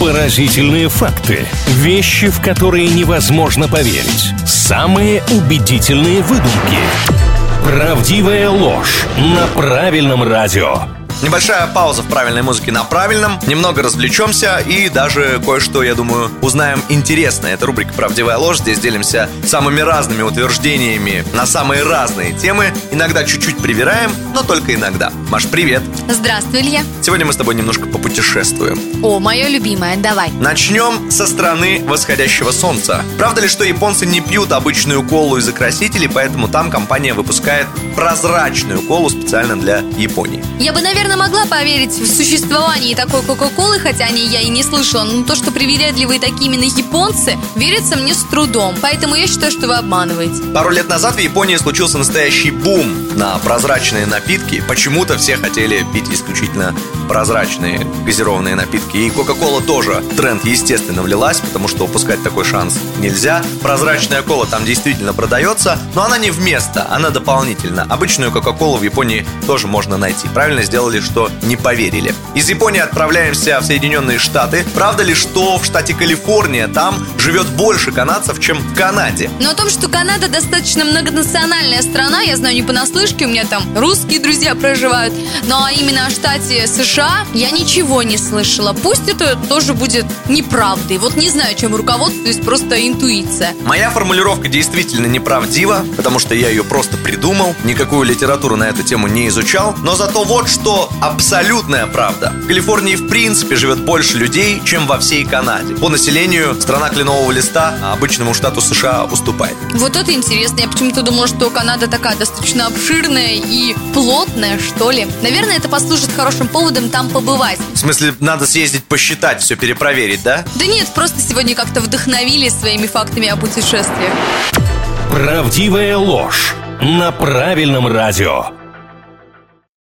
Поразительные факты. Вещи, в которые невозможно поверить. Самые убедительные выдумки. Правдивая ложь на правильном радио. Небольшая пауза в правильной музыке на правильном. Немного развлечемся и даже кое-что, я думаю, узнаем интересное. Это рубрика «Правдивая ложь». Здесь делимся самыми разными утверждениями на самые разные темы. Иногда чуть-чуть привираем, но только иногда. Маш, привет. Здравствуй, Илья. Сегодня мы с тобой немножко попутешествуем. О, мое любимое, давай. Начнем со страны восходящего солнца. Правда ли, что японцы не пьют обычную колу из-за красителей, поэтому там компания выпускает прозрачную колу специально для Японии? Я бы, наверное, могла поверить в существование такой Кока-Колы, хотя о ней я и не слышала. Но то, что привередливые такие именно японцы, верится мне с трудом. Поэтому я считаю, что вы обманываете. Пару лет назад в Японии случился настоящий бум на прозрачные напитки. Почему-то все хотели пить исключительно прозрачные газированные напитки. И Кока-Кола тоже тренд, естественно, влилась, потому что упускать такой шанс нельзя. Прозрачная кола там действительно продается, но она не вместо, она дополнительно. Обычную Кока-Колу в Японии тоже можно найти. Правильно сделали, что не поверили. Из Японии отправляемся в Соединенные Штаты. Правда ли, что в штате Калифорния там живет больше канадцев, чем в Канаде? Но о том, что Канада достаточно многонациональная страна, я знаю не понаслышке, у меня там русские друзья проживают, но именно о штате США я ничего не слышала. Пусть это тоже будет неправдой. Вот не знаю, чем руководствуюсь, просто интуиция. Моя формулировка действительно неправдива, потому что я ее просто придумал, никакую литературу на эту тему не изучал, но зато вот что абсолютная правда. В Калифорнии в принципе живет больше людей, чем во всей Канаде. По населению страна кленового листа обычному штату США уступает. Вот это интересно. Я почему-то думала, что Канада такая достаточно обширная и плотная, что ли. Наверное, это послужит хорошим поводом там побывать. В смысле, надо съездить посчитать, все перепроверить, да? Да нет, просто сегодня как-то вдохновили своими фактами о путешествиях. Правдивая ложь на правильном радио.